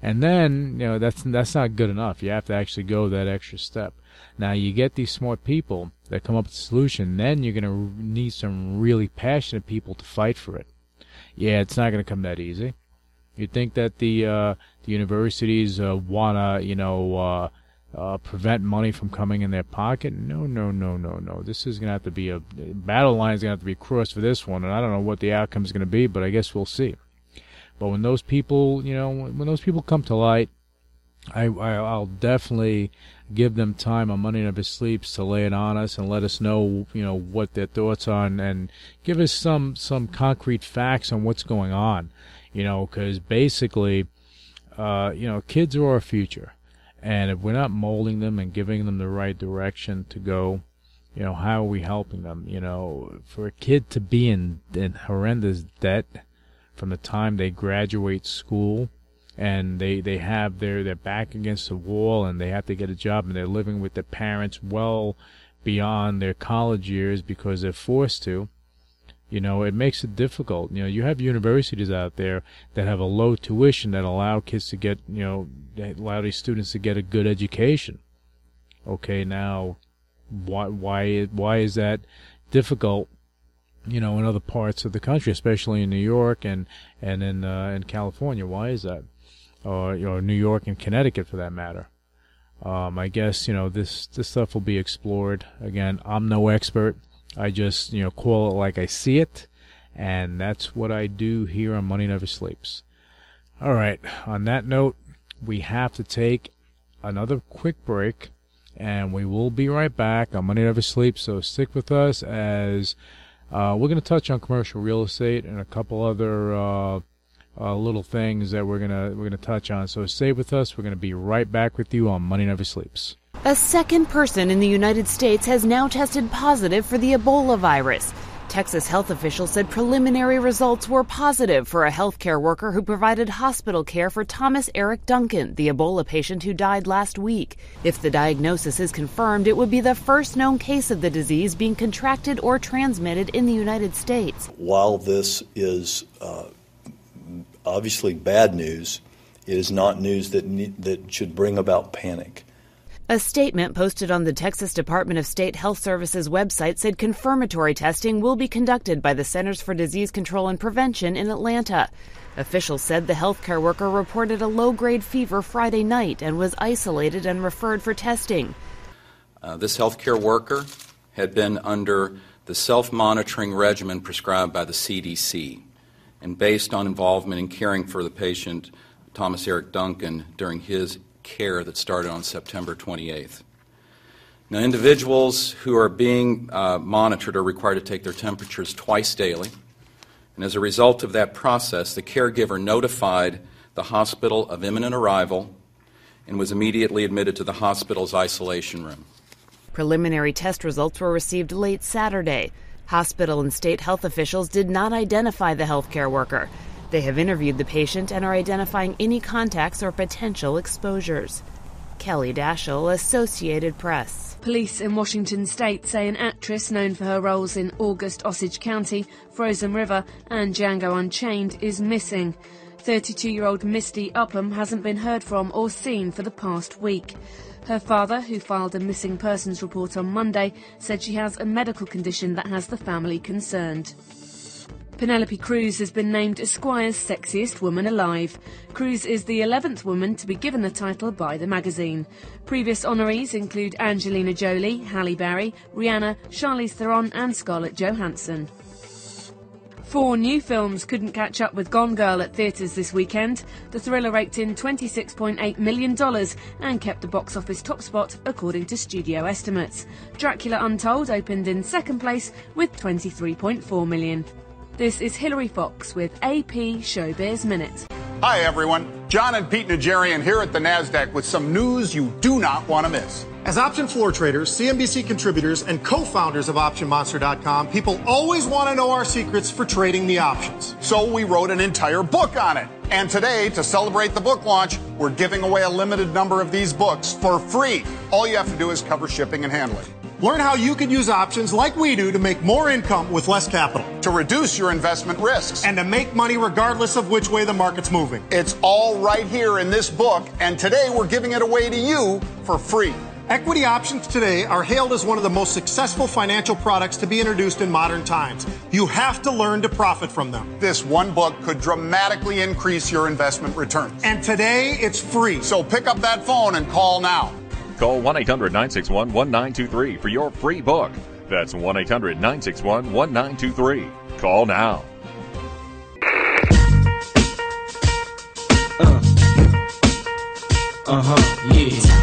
And then, you know, that's that's not good enough. You have to actually go that extra step. Now, you get these smart people that come up with a solution, then you're going to need some really passionate people to fight for it. Yeah, it's not going to come that easy. You'd think that the uh, the universities uh, wanna, you know, uh, uh, prevent money from coming in their pocket. No, no, no, no, no. This is going to have to be a battle line is going to have to be crossed for this one, and I don't know what the outcome is going to be, but I guess we'll see. But when those people, you know, when those people come to light, I, I will definitely give them time on Money Never Sleeps to lay it on us and let us know, you know, what their thoughts are and, and give us some some concrete facts on what's going on, you know, because basically, uh, you know, kids are our future and if we're not molding them and giving them the right direction to go, you know, how are we helping them? You know, for a kid to be in, in horrendous debt from the time they graduate school and they, they have their, their back against the wall and they have to get a job and they're living with their parents well beyond their college years because they're forced to, you know, it makes it difficult. You know, you have universities out there that have a low tuition that allow kids to get, you know, allow these students to get a good education. Okay, now, why why why is that difficult? You know, in other parts of the country, especially in New York and and in uh, in California, why is that? Or you know, New York and Connecticut, for that matter. Um, I guess you know this this stuff will be explored. Again, I'm no expert. I just, you know, call it like I see it. And that's what I do here on Money Never Sleeps. All right. On that note, we have to take another quick break. And we will be right back on Money Never Sleeps. So stick with us as uh, we're going to touch on commercial real estate and a couple other uh, uh, little things that we're gonna we're gonna touch on. So stay with us. We're gonna be right back with you on Money Never Sleeps. A second person in the United States has now tested positive for the Ebola virus. Texas health officials said preliminary results were positive for a healthcare worker who provided hospital care for Thomas Eric Duncan, the Ebola patient who died last week. If the diagnosis is confirmed, it would be the first known case of the disease being contracted or transmitted in the United States. While this is uh, obviously bad news, it is not news that, that should bring about panic. A statement posted on the Texas Department of State Health Services website said confirmatory testing will be conducted by the Centers for Disease Control and Prevention in Atlanta. Officials said the healthcare worker reported a low grade fever Friday night and was isolated and referred for testing. Uh, this healthcare worker had been under the self monitoring regimen prescribed by the CDC. And based on involvement in caring for the patient Thomas Eric Duncan, during his care that started on September 28th. Now, individuals who are being uh, monitored are required to take their temperatures twice daily. And as a result of that process, the caregiver notified the hospital of imminent arrival and was immediately admitted to the hospital's isolation room. Preliminary test results were received late Saturday. Hospital and state health officials did not identify the healthcare worker. They have interviewed the patient and are identifying any contacts or potential exposures. Kelly Dashel, Associated Press. Police in Washington state say an actress known for her roles in August Osage County, Frozen River, and Django Unchained is missing. 32 year old Misty Upham hasn't been heard from or seen for the past week. Her father, who filed a missing persons report on Monday, said she has a medical condition that has the family concerned. Penelope Cruz has been named Esquire's sexiest woman alive. Cruz is the 11th woman to be given the title by the magazine. Previous honorees include Angelina Jolie, Halle Berry, Rihanna, Charlize Theron, and Scarlett Johansson. Four new films couldn't catch up with Gone Girl at theatres this weekend. The thriller raked in $26.8 million and kept the box office top spot according to studio estimates. Dracula Untold opened in second place with $23.4 million. This is Hilary Fox with AP Showbiz Minute. Hi, everyone. John and Pete Najarian here at the NASDAQ with some news you do not want to miss. As option floor traders, CNBC contributors, and co founders of OptionMonster.com, people always want to know our secrets for trading the options. So we wrote an entire book on it. And today, to celebrate the book launch, we're giving away a limited number of these books for free. All you have to do is cover shipping and handling. Learn how you can use options like we do to make more income with less capital. To reduce your investment risks. And to make money regardless of which way the market's moving. It's all right here in this book, and today we're giving it away to you for free. Equity options today are hailed as one of the most successful financial products to be introduced in modern times. You have to learn to profit from them. This one book could dramatically increase your investment returns. And today it's free. So pick up that phone and call now. Call 1 800 961 1923 for your free book. That's 1 800 961 1923. Call now. Uh huh, yeah.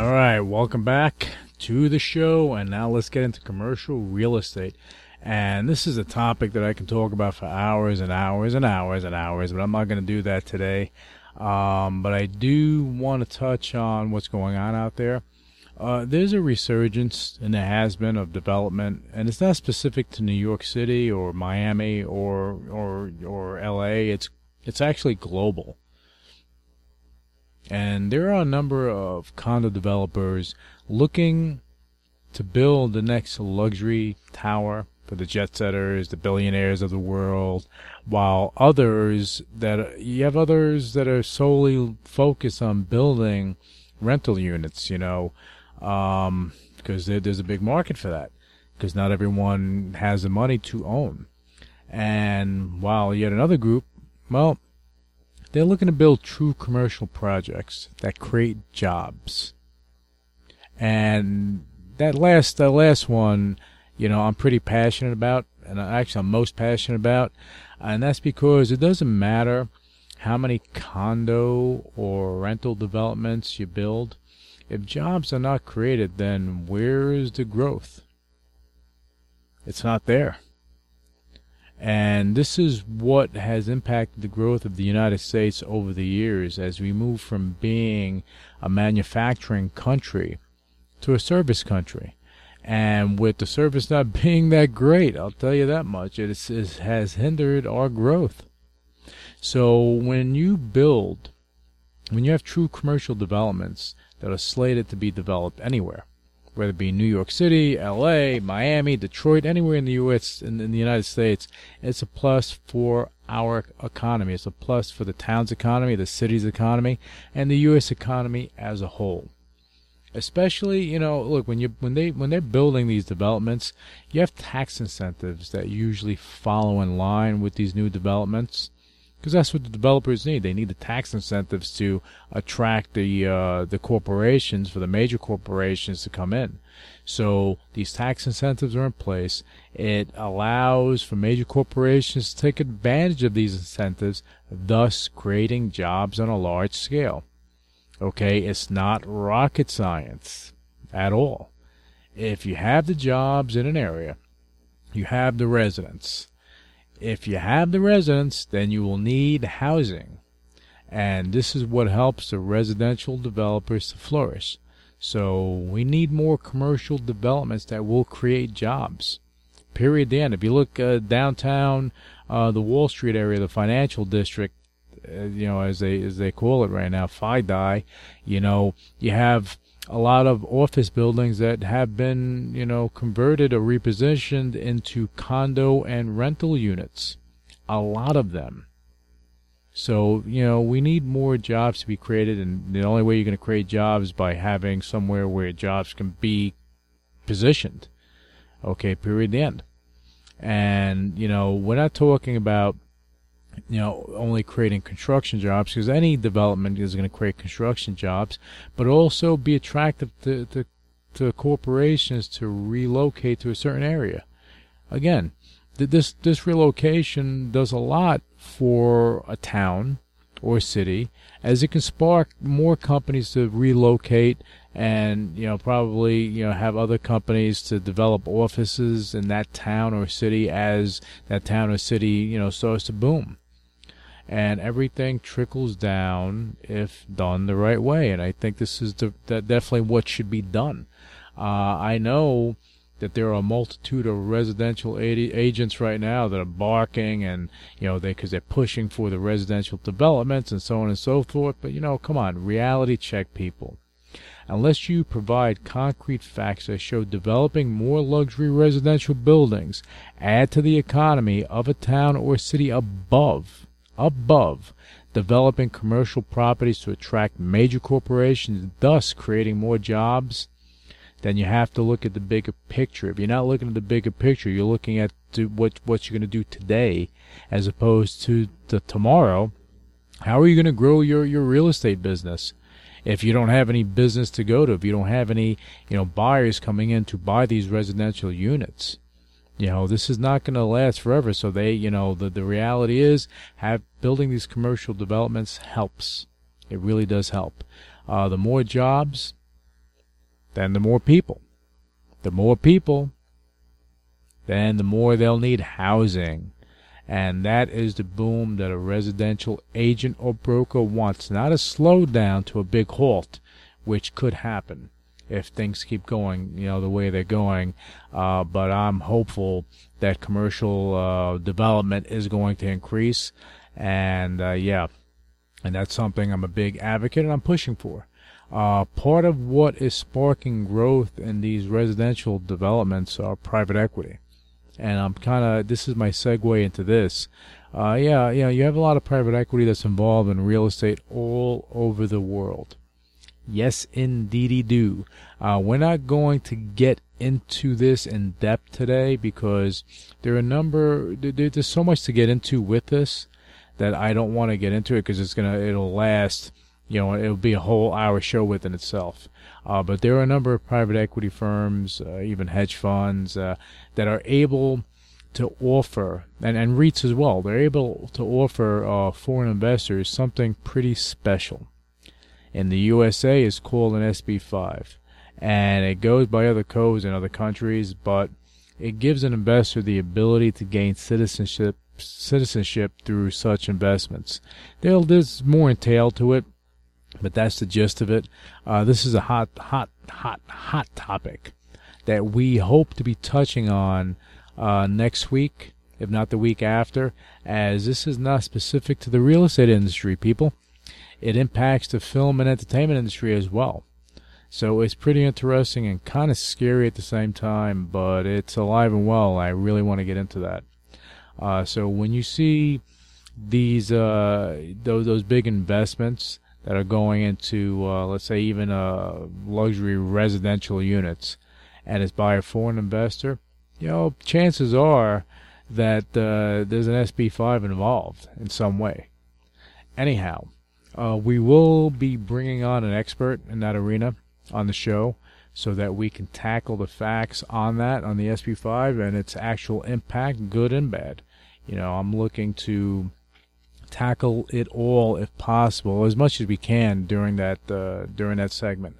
All right, welcome back to the show, and now let's get into commercial real estate. And this is a topic that I can talk about for hours and hours and hours and hours, but I'm not going to do that today. Um, but I do want to touch on what's going on out there. Uh, there's a resurgence, and there has been, of development, and it's not specific to New York City or Miami or or or L.A. It's it's actually global. And there are a number of condo developers looking to build the next luxury tower for the jet setters, the billionaires of the world, while others that you have others that are solely focused on building rental units, you know, um, because there, there's a big market for that, because not everyone has the money to own. And while yet another group, well, they're looking to build true commercial projects that create jobs. And that last, that last one, you know, I'm pretty passionate about, and actually I'm most passionate about, and that's because it doesn't matter how many condo or rental developments you build. If jobs are not created, then where is the growth? It's not there. And this is what has impacted the growth of the United States over the years as we move from being a manufacturing country to a service country. And with the service not being that great, I'll tell you that much, it, is, it has hindered our growth. So when you build, when you have true commercial developments that are slated to be developed anywhere, whether it be New York City, L.A., Miami, Detroit, anywhere in the U.S. in, in the United States, it's a plus for our economy. It's a plus for the town's economy, the city's economy, and the U.S. economy as a whole. Especially, you know, look when you when they when they're building these developments, you have tax incentives that usually follow in line with these new developments. because that's what the developers need. They need the tax incentives to attract the uh, the corporations for the major corporations to come in. So these tax incentives are in place. It allows for major corporations to take advantage of these incentives, thus creating jobs on a large scale. Okay, it's not rocket science at all. If you have the jobs in an area, you have the residents if you have the residents, then you will need housing. And this is what helps the residential developers to flourish. So we need more commercial developments that will create jobs. Period. Then. If you look uh, downtown, uh, the Wall Street area, the financial district, Uh, you know, as they as they call it right now, FIDI, you know, you have a lot of office buildings that have been, you know, converted or repositioned into condo and rental units. A lot of them. So, you know, we need more jobs to be created, and the only way you're going to create jobs is by having somewhere where jobs can be positioned. Okay, period, the end. And, you know, we're not talking about you know, only creating construction jobs because any development is going to create construction jobs, but also be attractive to, to, to corporations to relocate to a certain area. Again, this this relocation does a lot for a town or city as it can spark more companies to relocate and you know probably you know have other companies to develop offices in that town or city as that town or city you know starts to boom and everything trickles down if done the right way. And I think this is the, definitely what should be done. Uh, I know that there are a multitude of residential agents right now that are barking and you know they because they're pushing for the residential developments and so on and so forth. But you know, come on, reality check, people. Unless you provide concrete facts that show developing more luxury residential buildings add to the economy of a town or city above above developing commercial properties to attract major corporations, thus creating more jobs, then you have to look at the bigger picture. If you're not looking at the bigger picture, you're looking at what what you're going to do today as opposed to the tomorrow. How are you going to grow your, your real estate business? If you don't have any business to go to, if you don't have any, you know, buyers coming in to buy these residential units, you know this is not going to last forever. So they you know the the reality is have building these commercial developments helps. It really does help. Uh, the more jobs then the more people. The more people then the more they'll need housing. And that is the boom that a residential agent or broker wants. Not a slowdown to a big halt which could happen if things keep going, you know, the way they're going. Uh, but I'm hopeful that commercial uh, development is going to increase, and uh, yeah, and that's something I'm a big advocate and I'm pushing for. Uh, part of what is sparking growth in these residential developments are private equity, and I'm kind of this is my segue into this. Uh, yeah, you know, you have a lot of private equity that's involved in real estate all over the world. Yes, indeedy do. Uh, we're not going to get into this in depth today because there are a number. There, there's so much to get into with this that I don't want to get into it because it's gonna. It'll last. You know, it'll be a whole hour show within itself. Uh, but there are a number of private equity firms, uh, even hedge funds, uh, that are able to offer, and, and REITs as well. They're able to offer uh, foreign investors something pretty special in the USA is called an EB-5. And it goes by other codes in other countries, but it gives an investor the ability to gain citizenship citizenship through such investments. There's more entailed to it, but that's the gist of it. Uh, this is a hot, hot, hot, hot topic that we hope to be touching on uh, next week, if not the week after, as this is not specific to the real estate industry, people it impacts the film and entertainment industry as well. So it's pretty interesting and kind of scary at the same time, but it's alive and well. I really want to get into that. Uh, so when you see these uh, those those big investments that are going into, uh, let's say, even uh, luxury residential units, and it's by a foreign investor, you know, chances are that uh, there's an EB-5 involved in some way anyhow, uh, we will be bringing on an expert in that arena on the show so that we can tackle the facts on that on the EB-5 and its actual impact, good and bad. You know, I'm looking to tackle it all if possible, as much as we can during that uh, during that segment.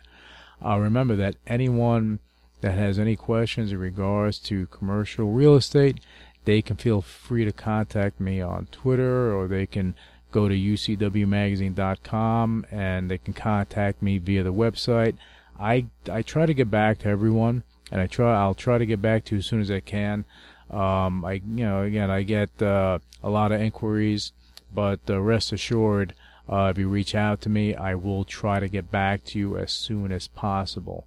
Uh, remember that anyone that has any questions in regards to commercial real estate, they can feel free to contact me on Twitter or they can go to ucwmagazine.com and they can contact me via the website. I I try to get back to everyone, and I try I'll try to get back to you as soon as I can. Um, I you know again I get uh, a lot of inquiries, but uh, rest assured, uh, if you reach out to me, I will try to get back to you as soon as possible.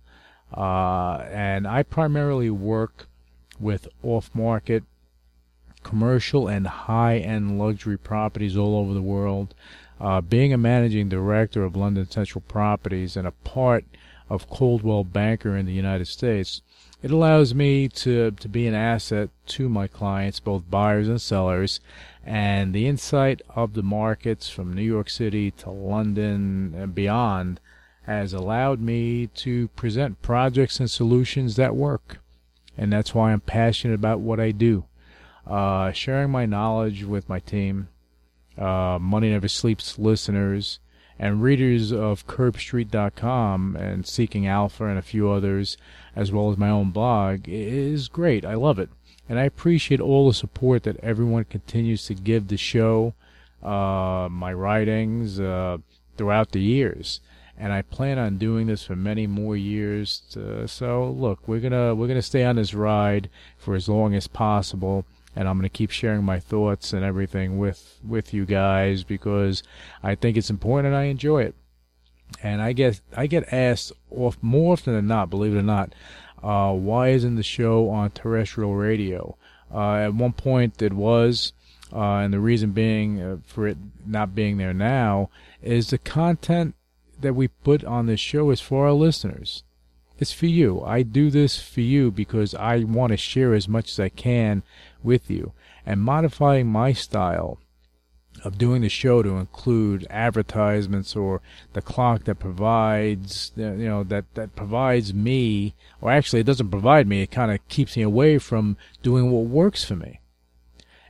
Uh, and I primarily work with off-market commercial and high-end luxury properties all over the world. Uh, being a managing director of London Central Properties and a part of Coldwell Banker in the United States, it allows me to, to be an asset to my clients, both buyers and sellers, and the insight of the markets from New York City to London and beyond has allowed me to present projects and solutions that work. And that's why I'm passionate about what I do. Uh, sharing my knowledge with my team, uh, Money Never Sleeps listeners, and readers of curbstreet.com and Seeking Alpha and a few others, as well as my own blog, is great. I love it. And I appreciate all the support that everyone continues to give the show, uh, my writings, uh, throughout the years. And I plan on doing this for many more years. To, so look, we're gonna we're gonna stay on this ride for as long as possible and I'm going to keep sharing my thoughts and everything with with you guys because I think it's important and I enjoy it. And I get I get asked off more often than not, believe it or not, uh, why isn't the show on terrestrial radio? Uh, at one point it was, uh, and the reason being uh, for it not being there now is the content that we put on this show is for our listeners. It's for you. I do this for you because I want to share as much as I can with you. And modifying my style of doing the show to include advertisements or the clock that provides you know that that provides me or actually it doesn't provide me it kind of keeps me away from doing what works for me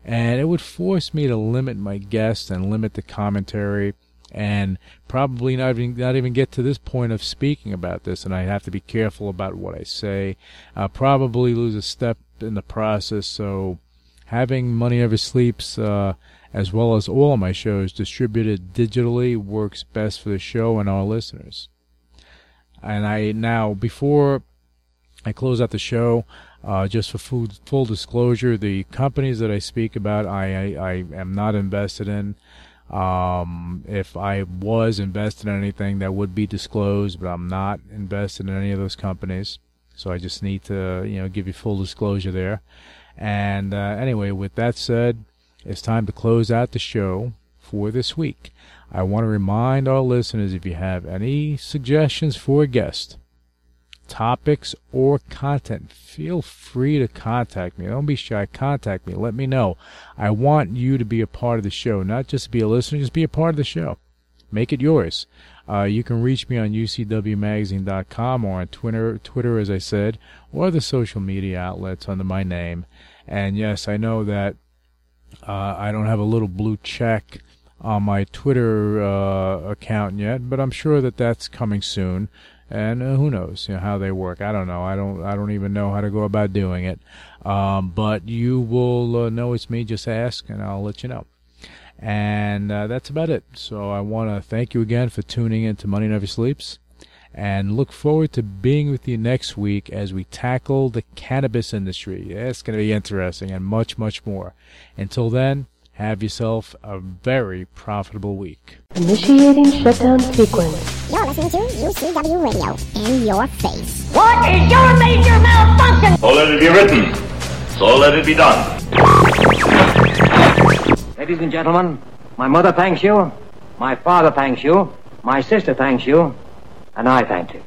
and it would force me to limit my guests and limit the commentary and probably not even not even get to this point of speaking about this, and I have to be careful about what I say. I'll probably lose a step in the process. So, having Money Never Sleeps, uh, as well as all of my shows distributed digitally, works best for the show and our listeners. And I now before I close out the show. Uh, just for full, full disclosure, the companies that I speak about, I, I, I am not invested in. Um, if I was invested in anything, that would be disclosed, but I'm not invested in any of those companies. So I just need to, you know, give you full disclosure there. And uh, anyway, with that said, it's time to close out the show for this week. I want to remind our listeners if you have any suggestions for a guest, topics, or content, feel free to contact me. Don't be shy. Contact me. Let me know. I want you to be a part of the show, not just be a listener, just be a part of the show. Make it yours. Uh, you can reach me on ucwmagazine.com or on Twitter, Twitter, as I said, or the social media outlets under my name. And yes, I know that uh, I don't have a little blue check on my Twitter uh, account yet, but I'm sure that that's coming soon and uh, who knows you know, how they work. I don't know. I don't. I don't even know how to go about doing it. Um, but you will uh, know it's me. Just ask, and I'll let you know. And uh, that's about it. So I want to thank you again for tuning in to Money Never Sleeps, and look forward to being with you next week as we tackle the cannabis industry. Yeah, it's going to be interesting and much, much more. Until then. Have yourself a very profitable week. Initiating shutdown sequence. You're listening to UCW Radio. In your face. What is your major malfunction? So let it be written. So let it be done. Ladies and gentlemen, my mother thanks you, my father thanks you, my sister thanks you, and I thank you.